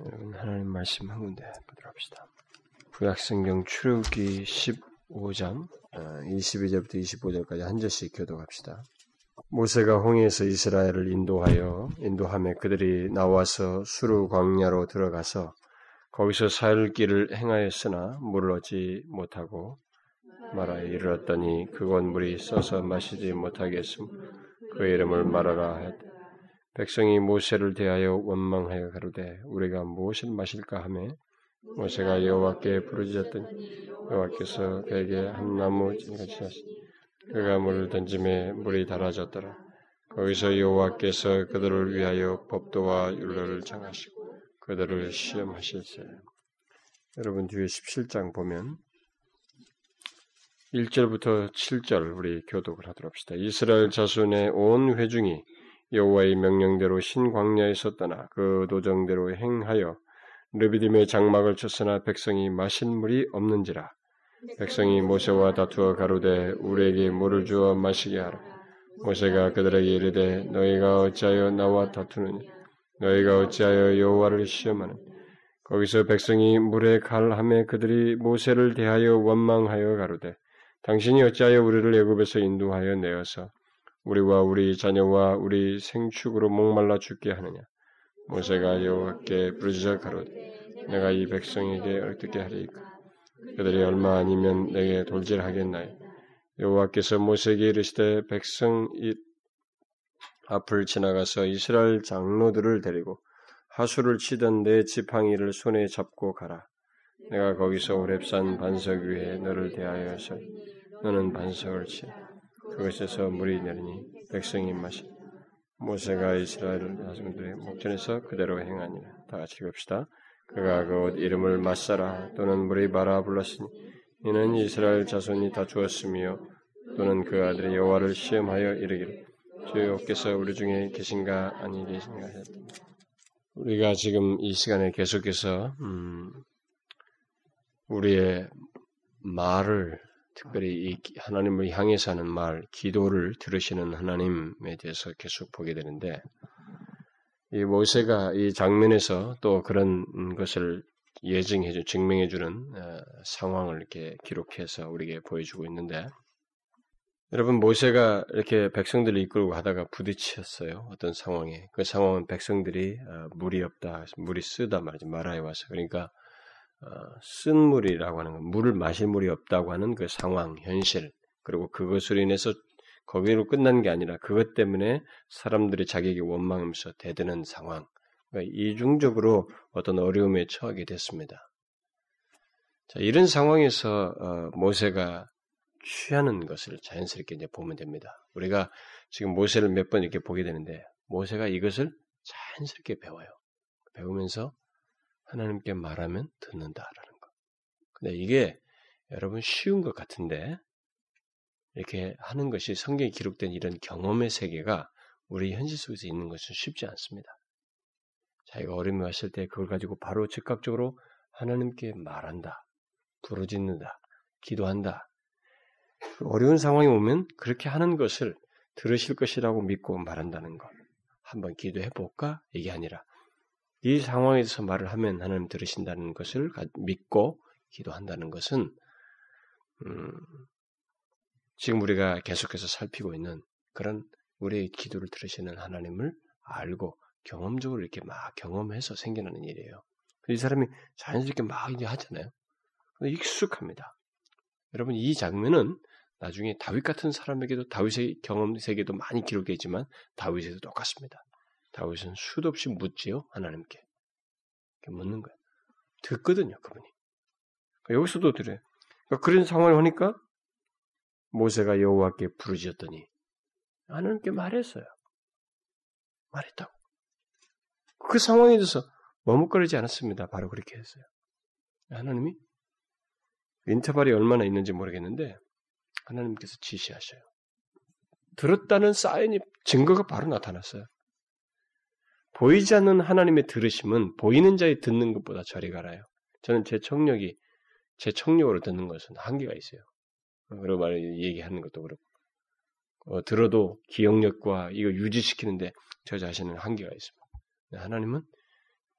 여러분 하나님 말씀 한 군데 보도록 합시다. 구약성경 출애굽기 15장 22절부터 25절까지 한 절씩 교독합시다. 모세가 홍해에서 이스라엘을 인도하여 인도함에 그들이 나와서 수루 광야로 들어가서 거기서 사흘 길을 행하였으나 물을 얻지 못하고 말하여 이르렀더니 그곳 물이 써서 마시지 못하게 했음 그 이름을 말하라 하였다. 백성이 모세를 대하여 원망하여 가로되 우리가 무엇을 마실까 하매 모세가 여호와께 부르짖었더니 여호와께서 그에게 한 나무 찐같이 하시니 그가 물을 던짐에 물이 달아졌더라. 거기서 여호와께서 그들을 위하여 법도와 율로를 정하시고 그들을 시험하실세. 여러분 뒤에 17장 보면 1절부터 7절 우리 교독을 하도록 합시다. 이스라엘 자손의 온 회중이 여호와의 명령대로 신광야에서 떠나 그 도정대로 행하여 르비딤의 장막을 쳤으나 백성이 마신 물이 없는지라. 백성이 모세와 다투어 가로되 우리에게 물을 주어 마시게 하라. 모세가 그들에게 이르되 너희가 어찌하여 나와 다투느냐? 너희가 어찌하여 여호와를 시험하는 거기서 백성이 물에 갈함에 그들이 모세를 대하여 원망하여 가로되 당신이 어찌하여 우리를 애굽에서 인도하여 내어서 우리와 우리 자녀와 우리 생축으로 목말라 죽게 하느냐. 모세가 여호와께 부르짖어 가로되 내가 이 백성에게 어떻게 하리이까 그들이 얼마 아니면 내게 돌질하겠나요 여호와께서 모세에게 이르시되 백성 이 앞을 지나가서 이스라엘 장로들을 데리고 하수를 치던 내 지팡이를 손에 잡고 가라. 내가 거기서 오랩산 반석 위에 너를 대하여 서 너는 반석을 치라. 그것에서 물이 내리니 백성이 마시 모세가 이스라엘 자손들의 목전에서 그대로 행하니라. 다 같이 읽읍시다. 그가 그 이름을 마사라 또는 물이 바라 불렀으니 이는 이스라엘 자손이 다 주었으며 또는 그 아들이 여호와를 시험하여 이르기를 주여께서 우리 중에 계신가 아니 계신가 하였다. 우리가 지금 이 시간에 계속해서 음, 우리의 말을 특별히 이 하나님을 향해서 하는 말, 기도를 들으시는 하나님에 대해서 계속 보게 되는데, 이 모세가 이 장면에서 또 그런 것을 예증해주, 증명해주는 어, 상황을 이렇게 기록해서 우리에게 보여주고 있는데, 여러분 모세가 이렇게 백성들을 이끌고 가다가 부딪혔어요. 어떤 상황에 그 상황은 백성들이 어, 물이 없다, 물이 쓰다 말이지 마라에 와서 그러니까 어, 쓴 물이라고 하는 건 물을 마실 물이 없다고 하는 그 상황, 현실, 그리고 그것으로 인해서 거기로 끝난 게 아니라 그것 때문에 사람들이 자기에게 원망하면서 대드는 상황, 그러니까 이중적으로 어떤 어려움에 처하게 됐습니다. 자, 이런 상황에서 어, 모세가 취하는 것을 자연스럽게 이제 보면 됩니다. 우리가 지금 모세를 몇 번 이렇게 보게 되는데 모세가 이것을 자연스럽게 배워요. 배우면서 하나님께 말하면 듣는다라는 거. 근데 이게 여러분 쉬운 것 같은데 이렇게 하는 것이 성경에 기록된 이런 경험의 세계가 우리 현실 속에서 있는 것은 쉽지 않습니다. 자기가 어려움이 왔을 때 그걸 가지고 바로 즉각적으로 하나님께 말한다, 부르짖는다, 기도한다. 어려운 상황이 오면 그렇게 하는 것을 들으실 것이라고 믿고 말한다는 것. 한번 기도해 볼까? 이게 아니라 이 상황에서 말을 하면 하나님 들으신다는 것을 믿고 기도한다는 것은 음, 지금 우리가 계속해서 살피고 있는 그런 우리의 기도를 들으시는 하나님을 알고 경험적으로 이렇게 막 경험해서 생겨나는 일이에요. 이 사람이 자연스럽게 막 이제 하잖아요. 익숙합니다. 여러분 이 장면은 나중에 다윗 같은 사람에게도 다윗의 경험 세계도 많이 기록되어 있지만 다윗에도 똑같습니다. 다윗은 수도 없이 묻지요 하나님께 묻는 거예요. 듣거든요 그분이. 그러니까 여기서도 들어요. 그러니까 그런 상황을 하니까 모세가 여호와께 부르짖었더니 하나님께 말했어요. 말했다고. 그 상황에 대해서 머뭇거리지 않았습니다. 바로 그렇게 했어요. 하나님이 인터벌이 얼마나 있는지 모르겠는데 하나님께서 지시하셔요. 들었다는 사인이 증거가 바로 나타났어요. 보이지 않는 하나님의 들으심은 보이는 자의 듣는 것보다 저리 가라요. 저는 제 청력이 제 청력으로 듣는 것은 한계가 있어요. 그리고 말 얘기하는 것도 그렇고 어, 들어도 기억력과 이거 유지시키는데 저 자신은 한계가 있습니다. 하나님은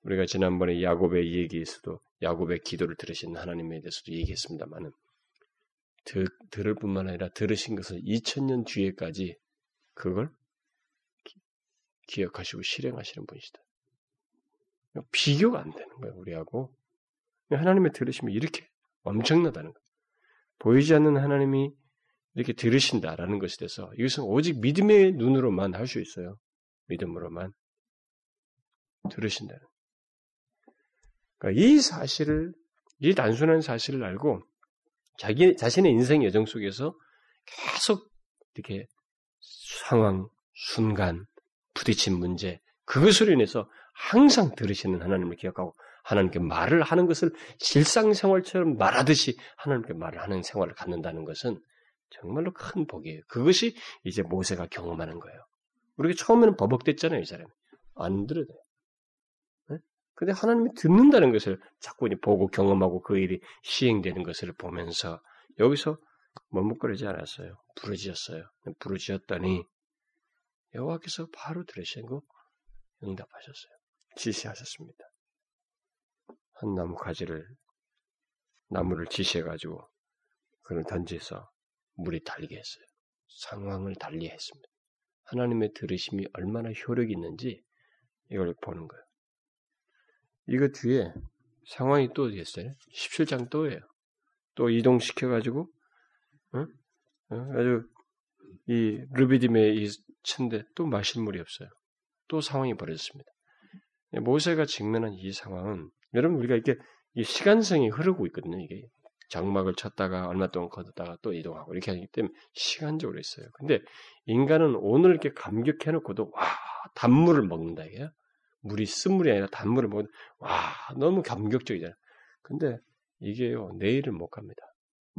우리가 지난번에 야곱의 얘기에서도 야곱의 기도를 들으신 하나님에 대해서도 얘기했습니다만은 들을 뿐만 아니라 들으신 것을 2000년 뒤에까지 그걸 기억하시고 실행하시는 분이시다. 비교가 안 되는 거예요, 우리하고. 하나님의 들으시면 이렇게 엄청나다는 거예요. 보이지 않는 하나님이 이렇게 들으신다라는 것에 대해서 이것은 오직 믿음의 눈으로만 할 수 있어요. 믿음으로만 들으신다는. 그러니까 이 사실을 이 단순한 사실을 알고 자기 자신의 인생 여정 속에서 계속 이렇게 상황, 순간, 부딪힌 문제, 그것으로 인해서 항상 들으시는 하나님을 기억하고 하나님께 말을 하는 것을 실상생활처럼 말하듯이 하나님께 말을 하는 생활을 갖는다는 것은 정말로 큰 복이에요. 그것이 이제 모세가 경험하는 거예요. 우리가 처음에는 버벅댔잖아요, 이 사람이. 안 들어요. 네? 근데 하나님이 듣는다는 것을 자꾸 보고 경험하고 그 일이 시행되는 것을 보면서 여기서 머뭇거리지 않았어요. 부르짖었어요. 부르짖었더니 여호와께서 바로 들으시고 응답하셨어요. 지시하셨습니다. 한 나무 가지를 나무를 지시해 가지고 그걸 던져서 물이 달리게 했어요. 상황을 달리 했습니다. 하나님의 들으심이 얼마나 효력이 있는지 이걸 보는 거예요. 이거 뒤에 상황이 또 있어요. 17장 또예요. 또 이동시켜가지고, 어? 어? 아주 이 르비딤의 이 천대 또 마실 물이 없어요. 또 상황이 벌어졌습니다. 모세가 직면한 이 상황은 여러분 우리가 이렇게 시간성이 흐르고 있거든요. 이게 장막을 쳤다가 얼마 동안 걷었다가 또 이동하고 이렇게 하기 때문에 시간적으로 있어요. 근데 인간은 오늘 이렇게 감격해놓고도 와 단물을 먹는다 이게요. 물이 쓴물이 아니라 단물을 먹는 와 너무 감격적이잖아요. 근데 이게요 내일은 못 갑니다.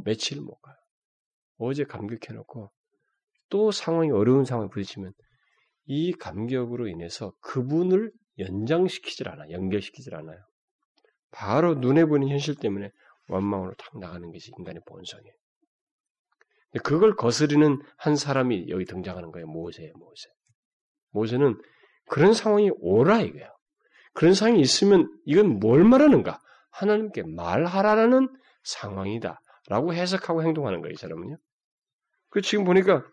며칠 못 가요. 어제 감격해놓고 또 상황이 어려운 상황에 부딪히면 이 감격으로 인해서 그분을 연장시키질 않아, 연결시키질 않아요. 바로 눈에 보이는 현실 때문에 원망으로 탁 나가는 것이 인간의 본성이에요. 그걸 거스르는 한 사람이 여기 등장하는 거예요. 모세예요, 모세. 모세는 그런 상황이 오라 이거예요. 그런 상황이 있으면 이건 뭘 말하는가? 하나님께 말하라는 상황이다. 라고 해석하고 행동하는 거예요, 이 사람은요. 그 지금 보니까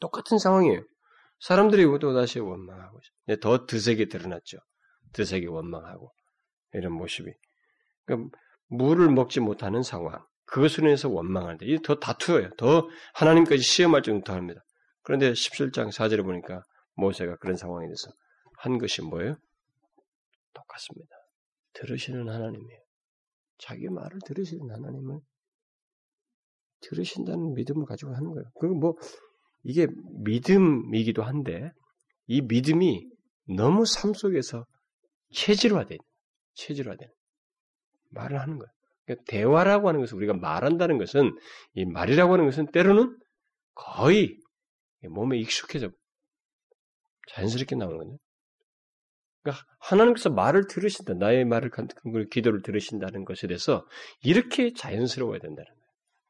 똑같은 상황이에요. 사람들이 또 다시 원망하고. 더 드세게 드러났죠. 드세게 원망하고 이런 모습이. 그러니까 물을 먹지 못하는 상황. 그것으로 인해서 원망하는데 이게 더 다투어요. 더 하나님까지 시험할 정도 더 합니다. 그런데 17장 4절에 보니까 모세가 그런 상황에 대해서 한 것이 뭐예요? 똑같습니다. 들으시는 하나님이에요. 자기 말을 들으시는 하나님을 들으신다는 믿음을 가지고 하는 거예요. 그리고 뭐 이게 믿음이기도 한데 이 믿음이 너무 삶 속에서 체질화된 체질화된 말을 하는 거예요. 그러니까 대화라고 하는 것은 우리가 말한다는 것은 이 말이라고 하는 것은 때로는 거의 몸에 익숙해져 자연스럽게 나오는 거죠. 그러니까 하나님께서 말을 들으신다, 나의 말을 기도를 들으신다는 것에 대해서 이렇게 자연스러워야 된다는 거예요.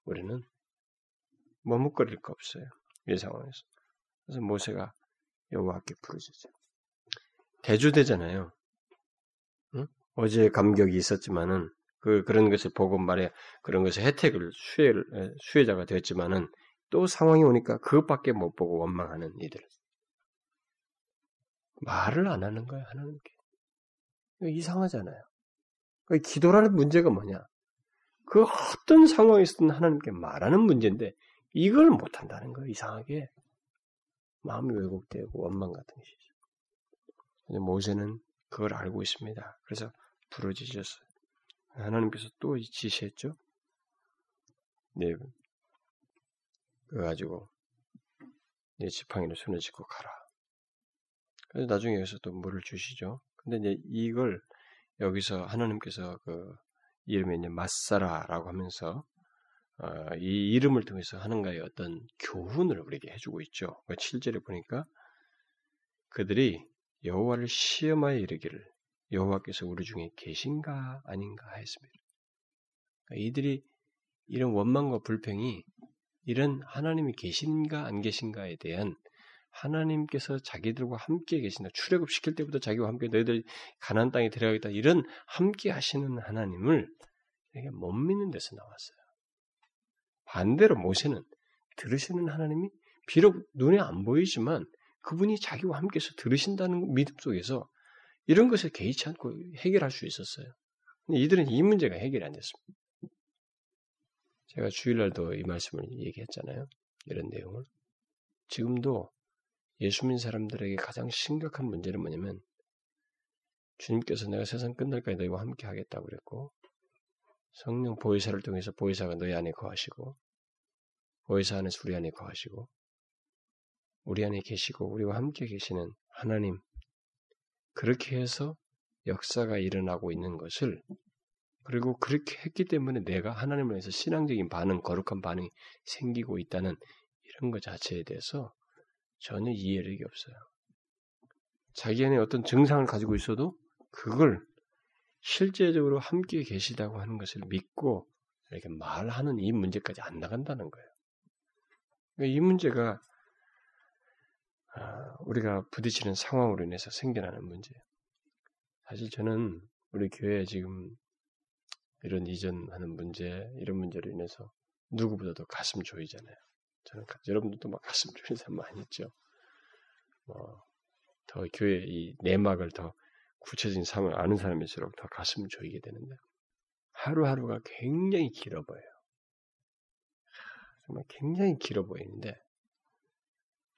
우리는 머뭇거릴 거 없어요. 이 상황에서. 그래서 모세가 여호와께 부르짖죠. 대주되잖아요. 응? 어제 감격이 있었지만은 그 그런 것을 보고 말해 그런 것을 혜택을 수혜 수혜자가 되었지만은 또 상황이 오니까 그것밖에 못 보고 원망하는 이들. 말을 안 하는 거예요 하나님께. 이상하잖아요. 기도라는 문제가 뭐냐? 그 어떤 상황에서든 하나님께 말하는 문제인데 이걸 못한다는 거예요. 이상하게 마음이 왜곡되고 원망 같은 것이죠. 근데 모세는 그걸 알고 있습니다. 그래서 부르짖었어요. 하나님께서 또 지시했죠. 네, 그래가지고 네 지팡이를 손에 쥐고 가라. 그래서 나중에 여기서 또 물을 주시죠. 근데 이제 이걸 여기서 하나님께서 그 이름이 이제 마사라라고 하면서 어, 이 이름을 통해서 하는가의 어떤 교훈을 우리에게 해주고 있죠. 7절에 그 보니까 그들이 여호와를 시험하여 이르기를 여호와께서 우리 중에 계신가 아닌가 했습니다. 그러니까 이들이 이런 원망과 불평이 이런 하나님이 계신가 안 계신가에 대한 하나님께서 자기들과 함께 계신다. 출애굽 시킬 때부터 자기와 함께 너희들 가나안 땅에 들어가겠다. 이런 함께 하시는 하나님을 이게 못 믿는 데서 나왔어요. 반대로 모세는 들으시는 하나님이 비록 눈에 안 보이지만 그분이 자기와 함께서 들으신다는 믿음 속에서 이런 것을 개의치 않고 해결할 수 있었어요. 이들은 이 문제가 해결이 안 됐습니다. 제가 주일날도 이 말씀을 얘기했잖아요. 이런 내용을. 지금도 예수 믿는 사람들에게 가장 심각한 문제는 뭐냐면 주님께서 내가 세상 끝날까지 너희와 함께 하겠다고 그랬고 성령 보혜사를 통해서 보혜사가 너희 안에 거하시고 보혜사 안에서 우리 안에 거하시고 우리 안에 계시고 우리와 함께 계시는 하나님 그렇게 해서 역사가 일어나고 있는 것을 그리고 그렇게 했기 때문에 내가 하나님을 위해서 신앙적인 반응, 거룩한 반응이 생기고 있다는 이런 것 자체에 대해서 전혀 이해력이 없어요. 자기 안에 어떤 증상을 가지고 있어도 그걸 실제적으로 함께 계시다고 하는 것을 믿고 이렇게 말하는 이 문제까지 안 나간다는 거예요. 그러니까 이 문제가 아, 우리가 부딪히는 상황으로 인해서 생겨나는 문제예요. 사실 저는 우리 교회 지금 이런 이전하는 문제, 이런 문제로 인해서 누구보다도 가슴 조이잖아요. 저는 여러분들도 막 가슴 조이는 사람 많이 있죠. 뭐, 더 교회 이 내막을 더 구체적인 삶을 아는 사람일수록 더 가슴 조이게 되는데 하루하루가 굉장히 길어 보여요. 정말 굉장히 길어 보이는데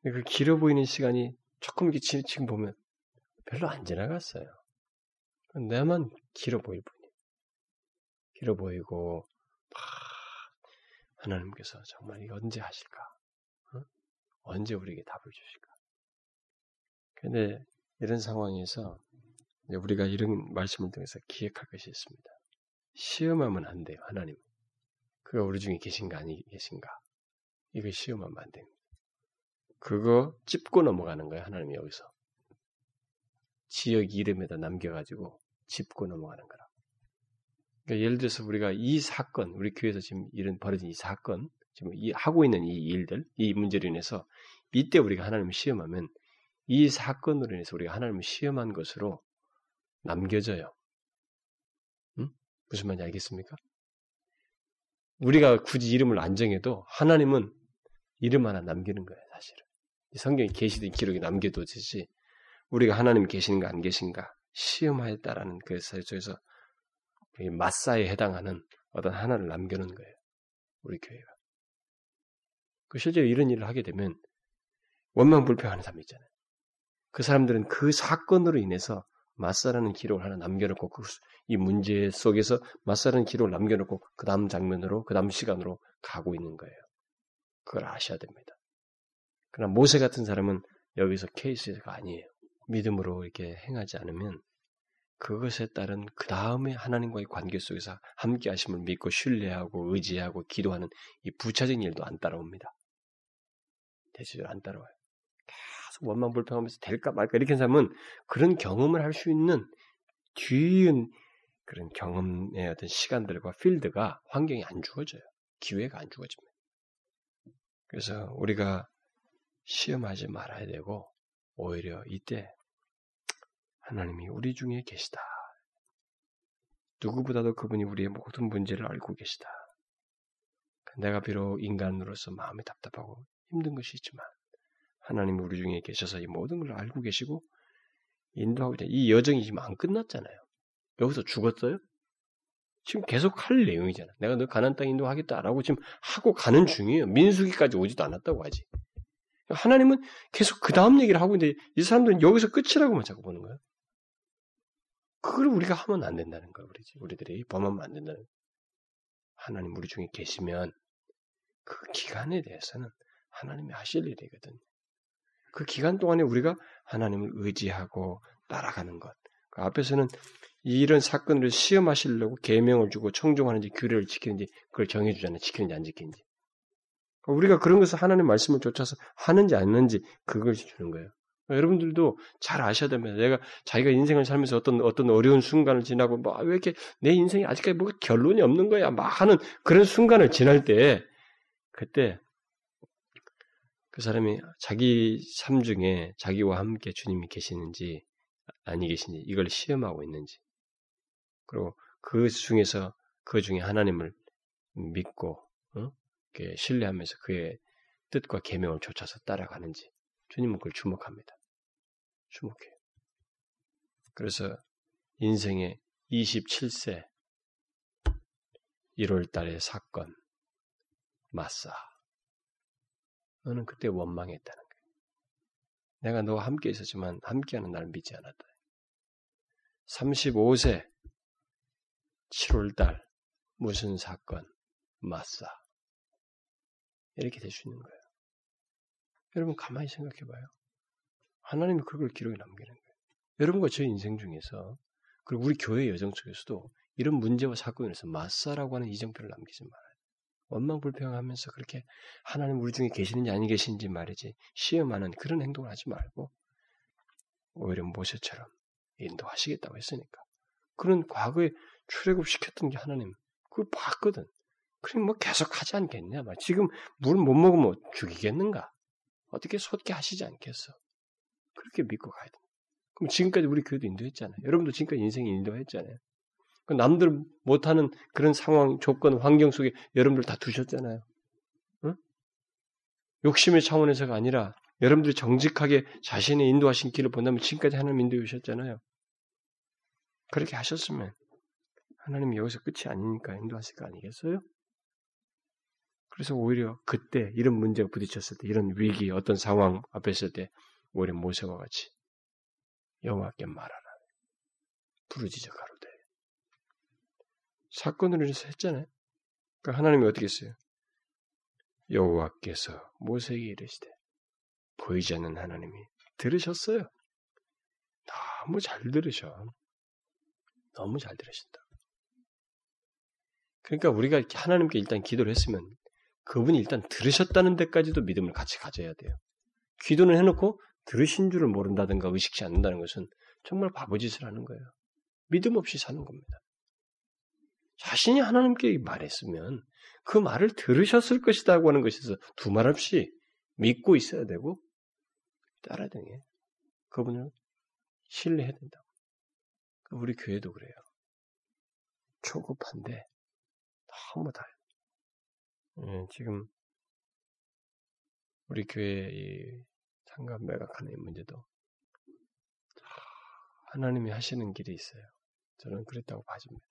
그 길어 보이는 시간이 조금 이렇게 지금 보면 별로 안 지나갔어요. 내만 길어 보일 뿐이에요. 길어 보이고 막 하나님께서 정말 이거 언제 하실까? 어? 언제 우리에게 답을 주실까? 근데 이런 상황에서 우리가 이런 말씀을 통해서 기획할 것이 있습니다. 시험하면 안 돼요, 하나님. 그가 우리 중에 계신가 아니 계신가? 이거 시험하면 안 됩니다. 그거 찝고 넘어가는 거예요, 하나님이 여기서. 지역 이름에다 남겨가지고 짚고 넘어가는 거라. 그러니까 예를 들어서 우리가 이 사건, 우리 교회에서 지금 이런 벌어진 이 사건, 지금 이 하고 있는 이 일들, 이 문제로 인해서 이때 우리가 하나님을 시험하면 이 사건으로 인해서 우리가 하나님을 시험한 것으로 남겨져요. 응? 무슨 말인지 알겠습니까? 우리가 굳이 이름을 안 정해도 하나님은 이름 하나 남기는 거예요, 사실은. 성경에 계시된 기록이 남겨두듯이 우리가 하나님 계신가 안 계신가 시험하였다라는 그 설정에서 마사에 해당하는 어떤 하나를 남겨놓은 거예요. 우리 교회가. 그 실제로 이런 일을 하게 되면 원망 불평하는 사람이 있잖아요. 그 사람들은 그 사건으로 인해서 마사라는 기록을 하나 남겨놓고 그 이 문제 속에서 마사라는 기록을 남겨놓고 그 다음 장면으로 그 다음 시간으로 가고 있는 거예요. 그걸 아셔야 됩니다. 그러나 모세 같은 사람은 여기서 케이스가 아니에요. 믿음으로 이렇게 행하지 않으면 그것에 따른 그 다음에 하나님과의 관계 속에서 함께 하심을 믿고 신뢰하고 의지하고 기도하는 이 부차적인 일도 안 따라옵니다. 대체적으로 안 따라와요. 계속 원망불평하면서 될까 말까 이렇게 한 사람은 그런 경험을 할 수 있는 뒤은 그런 경험의 어떤 시간들과 필드가 환경이 안 주어져요. 기회가 안 주어집니다. 그래서 우리가 시험하지 말아야 되고 오히려 이때 하나님이 우리 중에 계시다. 누구보다도 그분이 우리의 모든 문제를 알고 계시다. 내가 비록 인간으로서 마음이 답답하고 힘든 것이 있지만 하나님이 우리 중에 계셔서 이 모든 걸 알고 계시고 인도하고 있다. 이 여정이 지금 안 끝났잖아요. 여기서 죽었어요? 지금 계속 할 내용이잖아. 내가 너 가난 땅 인도하겠다라고 지금 하고 가는 중이에요. 민수기까지 오지도 않았다고 하지. 하나님은 계속 그 다음 얘기를 하고 있는데 이 사람들은 여기서 끝이라고만 자꾸 보는 거예요. 그걸 우리가 하면 안 된다는 거예요. 우리, 우리들이 범하면 안 된다는 거예요. 하나님 우리 중에 계시면 그 기간에 대해서는 하나님이 하실 일이거든요. 그 기간 동안에 우리가 하나님을 의지하고 따라가는 것. 그 앞에서는 이런 사건을 시험하시려고 계명을 주고 청종하는지 규례를 지키는지 그걸 정해주잖아요. 지키는지 안 지키는지. 우리가 그런 것을 하나님 말씀을 쫓아서 하는지 안 하는지 그걸 주는 거예요. 여러분들도 잘 아셔야 됩니다. 내가 자기가 인생을 살면서 어떤 어떤 어려운 순간을 지나고 뭐왜 이렇게 내 인생이 아직까지 뭐 결론이 없는 거야 막 하는 그런 순간을 지날 때 그때 그 사람이 자기 삶 중에 자기와 함께 주님이 계시는지 아니 계신지 이걸 시험하고 있는지 그리고 그 중에서 그 중에 하나님을 믿고 어? 신뢰하면서 그의 뜻과 계명을 쫓아서 따라가는지 주님은 그걸 주목합니다. 주목해요. 그래서 인생의 27세 1월 달의 사건 마사 너는 그때 원망했다는 거예요. 내가 너와 함께 있었지만 함께하는 나를 믿지 않았다. 35세 7월 달 무슨 사건 마사 이렇게 될 수 있는 거예요. 여러분 가만히 생각해 봐요. 하나님이 그걸 기록에 남기는 거예요. 여러분과 저 인생 중에서 그리고 우리 교회 여정 속에서도 이런 문제와 사건에서 마사라고 하는 이정표를 남기지 말아요. 원망 불평하면서 그렇게 하나님 우리 중에 계시는지 아니 계신지 말이지 시험하는 그런 행동을 하지 말고 오히려 모세처럼 인도하시겠다고 했으니까 그런 과거에 출애굽시켰던 게 하나님 그걸 봤거든. 그럼 뭐 계속 하지 않겠냐? 지금 물 못 먹으면 죽이겠는가? 어떻게 솟게 하시지 않겠어? 그렇게 믿고 가야 돼. 그럼 지금까지 우리 교회도 인도했잖아요. 여러분도 지금까지 인생에 인도했잖아요. 그 남들 못하는 그런 상황, 조건, 환경 속에 여러분들 다 두셨잖아요. 응? 욕심의 차원에서가 아니라 여러분들이 정직하게 자신의 인도하신 길을 본다면 지금까지 하나님 인도해 주셨잖아요. 그렇게 하셨으면 하나님이 여기서 끝이 아니니까 인도하실 거 아니겠어요? 그래서 오히려 그때 이런 문제가 부딪혔을 때 이런 위기 어떤 상황 앞에 있을 때 오히려 모세와 같이 여호와께 말하라. 부르짖어 가로되. 사건으로 인해서 했잖아요. 그러니까 하나님이 어떻게 했어요? 여호와께서 모세에게 이르시되 보이지 않는 하나님이 들으셨어요. 너무 잘 들으셔. 너무 잘 들으신다. 그러니까 우리가 하나님께 일단 기도를 했으면 그분이 일단 들으셨다는 데까지도 믿음을 같이 가져야 돼요. 기도는 해놓고 들으신 줄을 모른다든가 의식치 않는다는 것은 정말 바보짓을 하는 거예요. 믿음 없이 사는 겁니다. 자신이 하나님께 말했으면 그 말을 들으셨을 것이다고 하는 것에서 두말 없이 믿고 있어야 되고 따라야 되게 그분을 신뢰해야 된다. 우리 교회도 그래요. 초급한데 너무 다 예, 지금 우리 교회 이 상관 매각하는 문제도 하나님이 하시는 길이 있어요. 저는 그랬다고 봐집니다.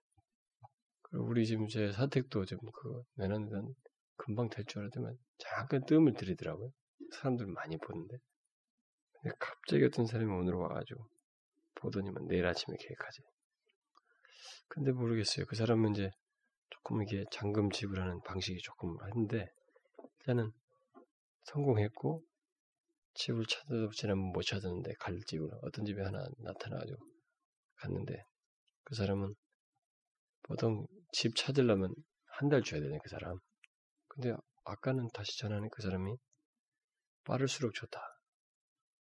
우리 지금 제 사택도 좀 그 내년에는 금방 될 줄 알았지만 잠깐 뜸을 들이더라고요. 사람들 많이 보는데. 근데 갑자기 어떤 사람이 오늘 와가지고 보더니만 내일 아침에 계획하지. 근데 모르겠어요. 그 사람은 이제 조금 이게 잔금 지불하는 방식이 조금 한데 일단은 성공했고 집을 찾아도 지난번 못 찾았는데 갈 집을 어떤 집에 하나 나타나가지고 갔는데 그 사람은 보통 집 찾으려면 한 달 줘야 되네 그 사람. 근데 아까는 다시 전화는 그 사람이 빠를수록 좋다.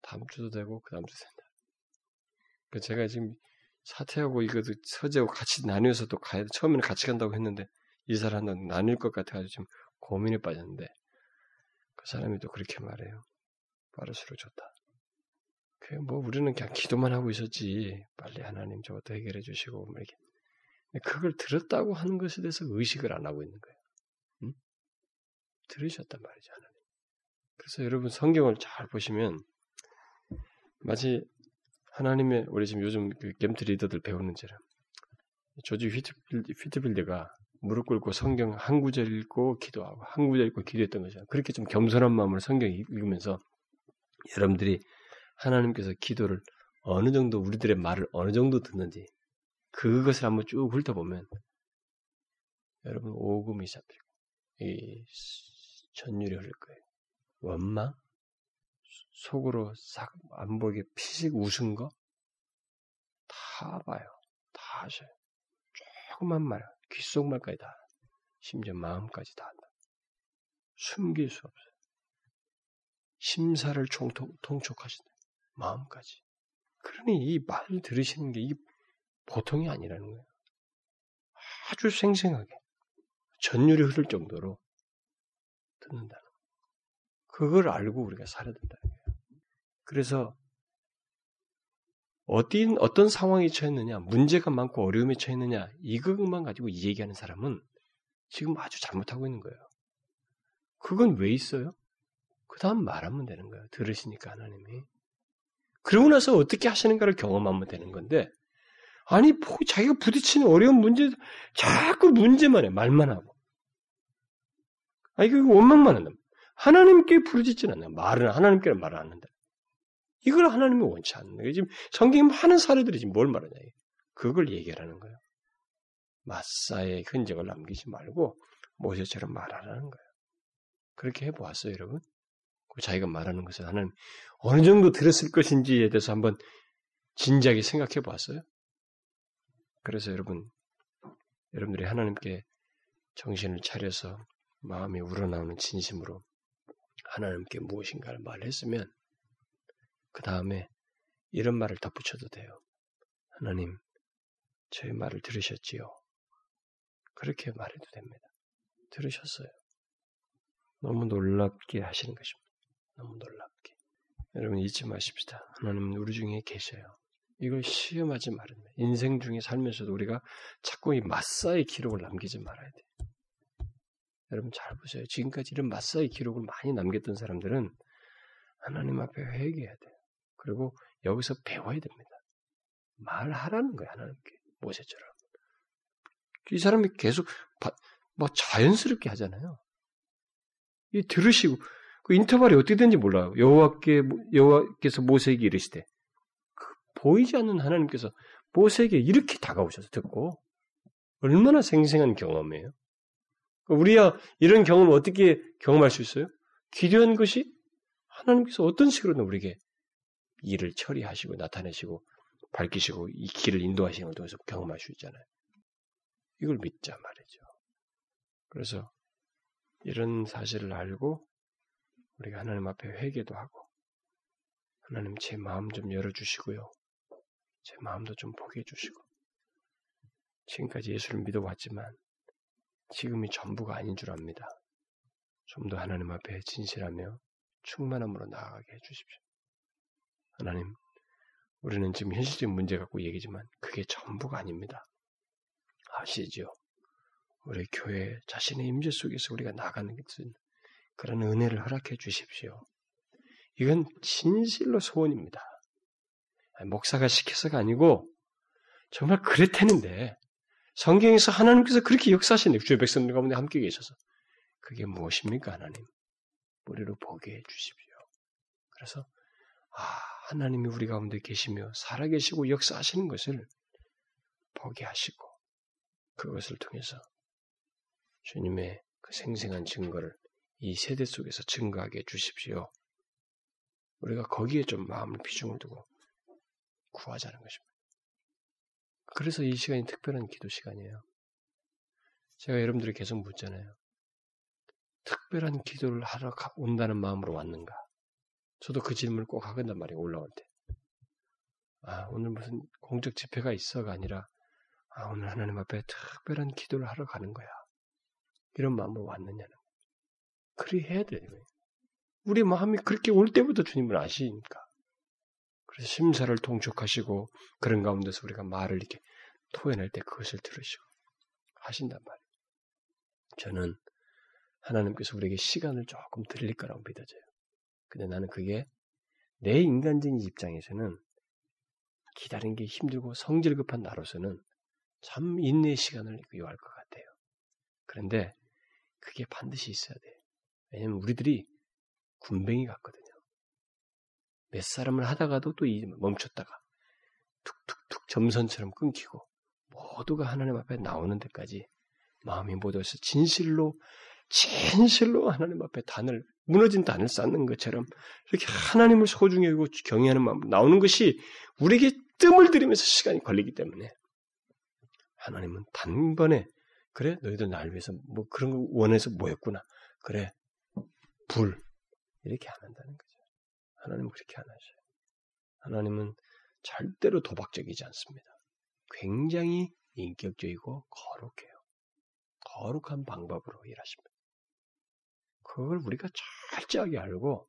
다음 주도 되고 그 다음 주도 된다. 그 제가 지금 사퇴하고 이것도 서재하고 같이 나뉘어서 또 가야 돼. 처음에는 같이 간다고 했는데 이사를 한다 나뉠 것 같아가지고 지금 고민에 빠졌는데 그 사람이 또 그렇게 말해요. 빠를수록 좋다. 그 뭐 우리는 그냥 기도만 하고 있었지 빨리 하나님 저것도 해결해 주시고 뭐 이렇게 그걸 들었다고 하는 것에 대해서 의식을 안 하고 있는 거예요. 응? 들으셨단 말이죠 하나님. 그래서 여러분 성경을 잘 보시면 마치 하나님의 우리 지금 요즘 그 겜트 리더들 배우는 처럼 조지 휘트필드, 휘트필드 가 무릎 꿇고 성경 한 구절 읽고 기도하고 한 구절 읽고 기도했던 거죠. 그렇게 좀 겸손한 마음으로 성경 읽으면서 여러분들이 하나님께서 기도를 어느 정도 우리들의 말을 어느 정도 듣는지 그것을 한번 쭉 훑어보면 여러분 오금이 잡히고 이 전율이 흐를 거예요. 원망, 속으로 싹 안 보이게 피식 웃은 거 다 봐요. 다 하셔요. 조그만 말, 귓속말까지 다. 심지어 마음까지 다 한다. 숨길 수 없어요. 심사를 통촉하신다. 마음까지. 그러니 이 말 들으시는 게 이게 보통이 아니라는 거예요. 아주 생생하게 전율이 흐를 정도로 듣는다는 거예요. 그걸 알고 우리가 살아야 된다. 그래서 어떤 어떤 상황에 처했느냐, 문제가 많고 어려움에 처했느냐 이것만 가지고 얘기하는 사람은 지금 아주 잘못하고 있는 거예요. 그건 왜 있어요? 그 다음 말하면 되는 거예요. 들으시니까 하나님이. 그러고 나서 어떻게 하시는가를 경험하면 되는 건데, 아니, 자기가 부딪히는 어려운 문제, 자꾸 문제만 해, 말만 하고. 아니, 그 원망만 한다. 하나님께 부르짖진 않나. 말은 하나님께는 말을 안 한다. 이걸 하나님이 원치 않는 거예요. 지금 성경에 많은 사례들이 지금 뭘 말하냐. 그걸 얘기하라는 거예요. 마사의 흔적을 남기지 말고 모세처럼 말하라는 거예요. 그렇게 해보았어요, 여러분? 자기가 말하는 것을 하나님 어느 정도 들었을 것인지에 대해서 한번 진지하게 생각해 보았어요? 그래서 여러분, 여러분들이 하나님께 정신을 차려서 마음이 우러나오는 진심으로 하나님께 무엇인가를 말했으면 그 다음에 이런 말을 덧붙여도 돼요. 하나님, 저희 말을 들으셨지요? 그렇게 말해도 됩니다. 들으셨어요. 너무 놀랍게 하시는 것입니다. 너무 놀랍게. 여러분 잊지 마십시다. 하나님은 우리 중에 계셔요. 이걸 시험하지 말아야 인생 중에 살면서도 우리가 자꾸 이 마사의 기록을 남기지 말아야 돼. 여러분 잘 보세요. 지금까지 이런 마사의 기록을 많이 남겼던 사람들은 하나님 앞에 회개해야 돼요. 그리고 여기서 배워야 됩니다. 말하라는 거야 하나님께 모세처럼. 이 사람이 계속 뭐 자연스럽게 하잖아요. 이 들으시고 그 인터벌이 어떻게 되는지 몰라요. 여호와께 여호와께서 모세에게 이르시되 그 보이지 않는 하나님께서 모세에게 이렇게 다가오셔서 듣고 얼마나 생생한 경험이에요. 우리야 이런 경험을 어떻게 경험할 수 있어요? 기도한 것이 하나님께서 어떤 식으로든 우리에게 일을 처리하시고 나타내시고 밝히시고 이 길을 인도하시는 걸 통해서 경험할 수 있잖아요. 이걸 믿자 말이죠. 그래서 이런 사실을 알고 우리가 하나님 앞에 회개도 하고 하나님 제 마음 좀 열어주시고요. 제 마음도 좀 보게 해주시고 지금까지 예수를 믿어왔지만 지금이 전부가 아닌 줄 압니다. 좀 더 하나님 앞에 진실하며 충만함으로 나아가게 해주십시오. 하나님, 우리는 지금 현실적인 문제 갖고 얘기지만 그게 전부가 아닙니다. 아시죠? 우리 교회 자신의 임재 속에서 우리가 나가는 것은 그런 은혜를 허락해 주십시오. 이건 진실로 소원입니다. 목사가 시켜서가 아니고 정말 그랬다는데 성경에서 하나님께서 그렇게 역사하시는데 주의 백성들 가운데 함께 계셔서 그게 무엇입니까 하나님? 우리로 보게 해 주십시오. 그래서 아 하나님이 우리 가운데 계시며 살아계시고 역사하시는 것을 보게 하시고 그것을 통해서 주님의 그 생생한 증거를 이 세대 속에서 증거하게 해주십시오. 우리가 거기에 좀 마음을 비중을 두고 구하자는 것입니다. 그래서 이 시간이 특별한 기도 시간이에요. 제가 여러분들이 계속 묻잖아요. 특별한 기도를 하러 온다는 마음으로 왔는가? 저도 그 질문을 꼭 하건단 말이에요. 올라올 때. 아, 오늘 무슨 공적 집회가 있어가 아니라, 아, 오늘 하나님 앞에 특별한 기도를 하러 가는 거야. 이런 마음으로 왔느냐는. 그리 해야 돼요. 우리 마음이 그렇게 올 때부터 주님을 아시니까. 그래서 심사를 통촉하시고 그런 가운데서 우리가 말을 이렇게 토해낼 때 그것을 들으시고 하신단 말이에요. 저는 하나님께서 우리에게 시간을 조금 드릴 거라고 믿어져요. 근데 나는 그게 내 인간적인 입장에서는 기다리는 게 힘들고 성질 급한 나로서는 참 인내의 시간을 요할 것 같아요. 그런데 그게 반드시 있어야 돼요. 왜냐면 우리들이 군뱅이 같거든요. 몇 사람을 하다가도 또 멈췄다가 툭툭툭 점선처럼 끊기고 모두가 하나님 앞에 나오는 데까지 마음이 모두에서 진실로 진실로 하나님 앞에 단을 무너진 단을 쌓는 것처럼 이렇게 하나님을 소중히 여기고 경외하는 마음 나오는 것이 우리에게 뜸을 들이면서 시간이 걸리기 때문에 하나님은 단번에 그래 너희들 날 위해서 뭐 그런 거 원해서 모였구나 그래 불 이렇게 안 한다는 거죠. 하나님은 그렇게 안 하셔요. 하나님은 절대로 도박적이지 않습니다. 굉장히 인격적이고 거룩해요. 거룩한 방법으로 일하십니다. 그걸 우리가 철저하게 알고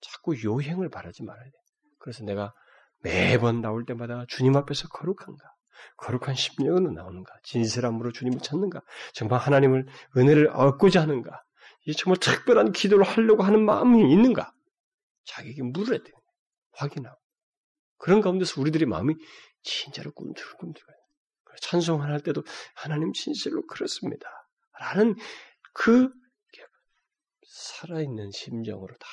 자꾸 요행을 바라지 말아야 돼. 그래서 내가 매번 나올 때마다 주님 앞에서 거룩한가? 거룩한 심령으로 나오는가? 진실함으로 주님을 찾는가? 정말 하나님을 은혜를 얻고자 하는가? 이 정말 특별한 기도를 하려고 하는 마음이 있는가? 자기에게 물어야 돼. 확인하고. 그런 가운데서 우리들의 마음이 진짜로 꿈틀꿈틀해요. 찬송할 때도 하나님 진실로 그렇습니다. 라는 그 살아있는 심정으로 다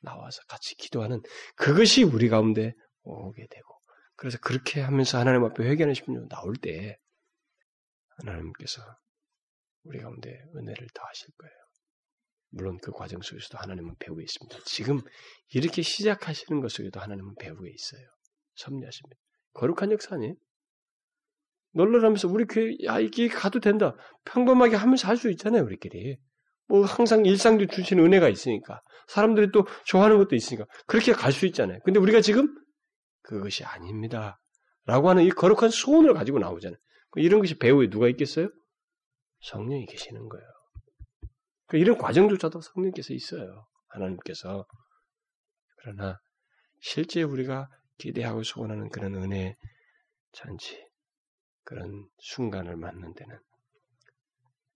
나와서 같이 기도하는 그것이 우리 가운데 오게 되고 그래서 그렇게 하면서 하나님 앞에 회개하는 심령 나올 때 하나님께서 우리 가운데 은혜를 더하실 거예요. 물론 그 과정 속에서도 하나님은 배우고 있습니다. 지금 이렇게 시작하시는 것 속에도 하나님은 배우고 있어요. 섭리하십니다. 거룩한 역사 아니에요? 놀라라면서 우리 교회 야 이게 가도 된다. 평범하게 하면서 할 수 있잖아요, 우리끼리. 뭐 항상 일상도 주시는 은혜가 있으니까 사람들이 또 좋아하는 것도 있으니까 그렇게 갈 수 있잖아요. 근데 우리가 지금 그것이 아닙니다. 라고 하는 이 거룩한 소원을 가지고 나오잖아요. 이런 것이 배우에 누가 있겠어요? 성령이 계시는 거예요. 그러니까 이런 과정조차도 성령께서 있어요. 하나님께서. 그러나 실제 우리가 기대하고 소원하는 그런 은혜 잔치, 그런 순간을 맞는 데는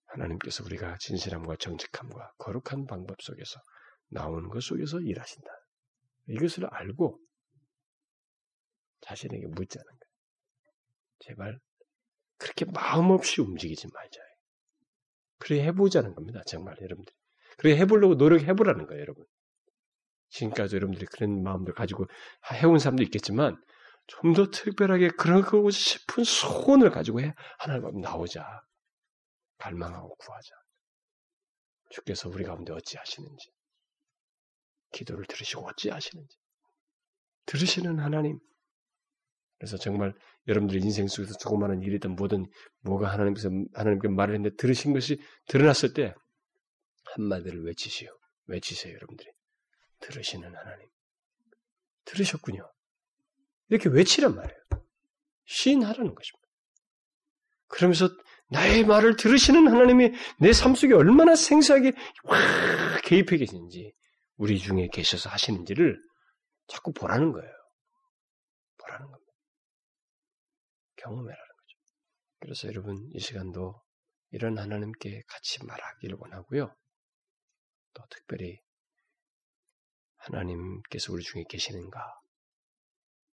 하나님께서 우리가 진실함과 정직함과 거룩한 방법 속에서 나오는 것 속에서 일하신다. 이것을 알고 자신에게 묻자는 거예요. 제발 그렇게 마음 없이 움직이지 말자. 그래 해보자는 겁니다. 정말 여러분들. 그래 해보려고 노력해보라는 거예요, 여러분. 지금까지 여러분들이 그런 마음들 가지고 해온 사람도 있겠지만 좀 더 특별하게 그런 거고 싶은 소원을 가지고 해 하나님 나오자. 갈망하고 구하자. 주께서 우리 가운데 어찌 하시는지. 기도를 들으시고 어찌 하시는지. 들으시는 하나님. 그래서 정말 여러분들의 인생 속에서 조그마한 일이든 뭐든 뭐가 하나님께서 하나님께 말을 했는데 들으신 것이 드러났을 때 한마디를 외치시오. 외치세요, 여러분들이. 들으시는 하나님. 들으셨군요. 이렇게 외치란 말이에요. 시인하라는 것입니다. 그러면서 나의 말을 들으시는 하나님이 내 삶 속에 얼마나 생생하게 확 개입해 계시는지 우리 중에 계셔서 하시는지를 자꾸 보라는 거예요. 보라는 겁니다. 경험해라는 거죠. 그래서 여러분 이 시간도 이런 하나님께 같이 말하기를 원하고요. 또 특별히 하나님께서 우리 중에 계시는가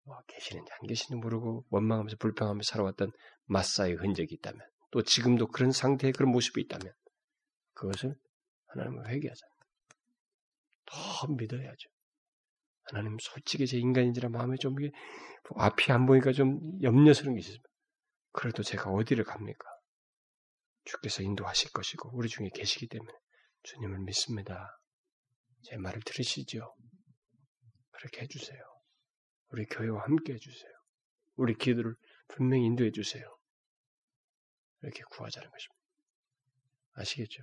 뭐 계시는지 안 계시는지 모르고 원망하면서 불평하면서 살아왔던 마사의 흔적이 있다면 또 지금도 그런 상태의 그런 모습이 있다면 그것을 하나님을 회개하자. 더 믿어야죠. 하나님 솔직히 제 인간인지라 마음에 좀 앞이 안 보니까 좀 염려스러운 게 있습니다. 그래도 제가 어디를 갑니까? 주께서 인도하실 것이고 우리 중에 계시기 때문에 주님을 믿습니다. 제 말을 들으시죠. 그렇게 해주세요. 우리 교회와 함께 해주세요. 우리 기도를 분명히 인도해 주세요. 이렇게 구하자는 것입니다. 아시겠죠?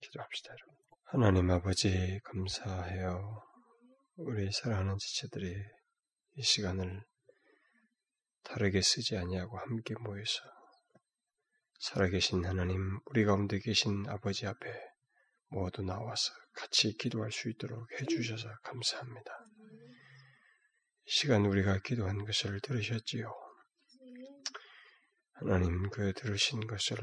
기도합시다, 여러분. 하나님 아버지 감사해요. 우리 사랑하는 지체들이 이 시간을 다르게 쓰지 아니하고 함께 모여서 살아계신 하나님, 우리 가운데 계신 아버지 앞에 모두 나와서 같이 기도할 수 있도록 해주셔서 감사합니다. 이 시간 우리가 기도한 것을 들으셨지요. 하나님 그 들으신 것을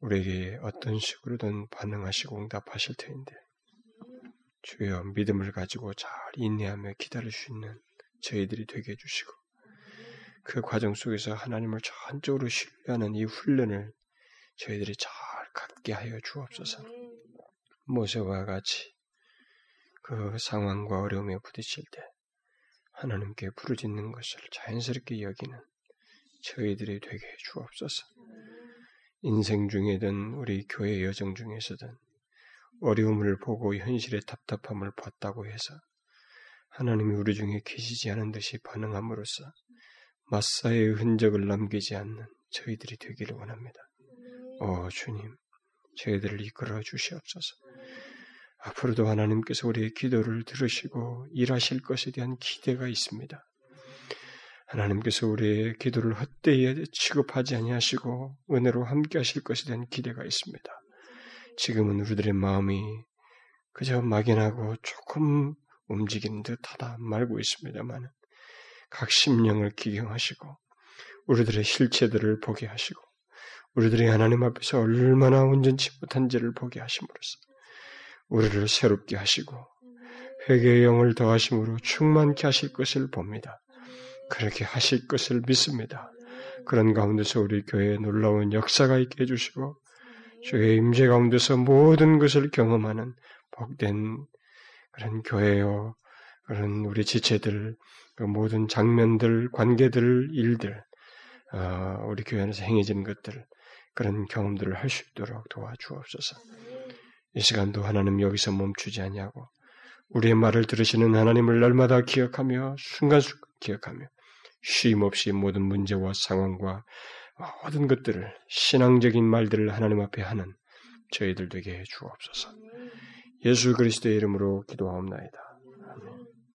우리에게 어떤 식으로든 반응하시고 응답하실 텐데 주여 믿음을 가지고 잘 인내하며 기다릴 수 있는 저희들이 되게 해주시고 그 과정 속에서 하나님을 전적으로 신뢰하는 이 훈련을 저희들이 잘 갖게 하여 주옵소서. 모세와 같이 그 상황과 어려움에 부딪힐 때 하나님께 부르짖는 것을 자연스럽게 여기는 저희들이 되게 주옵소서. 인생 중에든 우리 교회 여정 중에서든 어려움을 보고 현실의 답답함을 봤다고 해서 하나님이 우리 중에 계시지 않은 듯이 반응함으로써 마사의 흔적을 남기지 않는 저희들이 되기를 원합니다. 오 주님, 저희들을 이끌어 주시옵소서. 앞으로도 하나님께서 우리의 기도를 들으시고 일하실 것에 대한 기대가 있습니다. 하나님께서 우리의 기도를 헛되이 취급하지 아니하시고 은혜로 함께 하실 것에 대한 기대가 있습니다. 지금은 우리들의 마음이 그저 막연하고 조금 움직이는 듯하다 말고 있습니다만 각 심령을 기경하시고 우리들의 실체들을 보게 하시고 우리들이 하나님 앞에서 얼마나 온전치 못한지를 보게 하심으로써 우리를 새롭게 하시고 회개의 영을 더하심으로 충만케 하실 것을 봅니다. 그렇게 하실 것을 믿습니다. 그런 가운데서 우리 교회에 놀라운 역사가 있게 해주시고 주의 임재 가운데서 모든 것을 경험하는 복된 그런 교회요, 그런 우리 지체들, 그 모든 장면들, 관계들, 일들, 어, 우리 교회 안에서 행해진 것들, 그런 경험들을 할 수 있도록 도와주옵소서. 이 시간도 하나님 여기서 멈추지 아니하고 우리의 말을 들으시는 하나님을 날마다 기억하며 순간순간 기억하며 쉼 없이 모든 문제와 상황과 모든 것들을 신앙적인 말들을 하나님 앞에 하는 저희들 되게 주옵소서. 예수 그리스도의 이름으로 기도하옵나이다.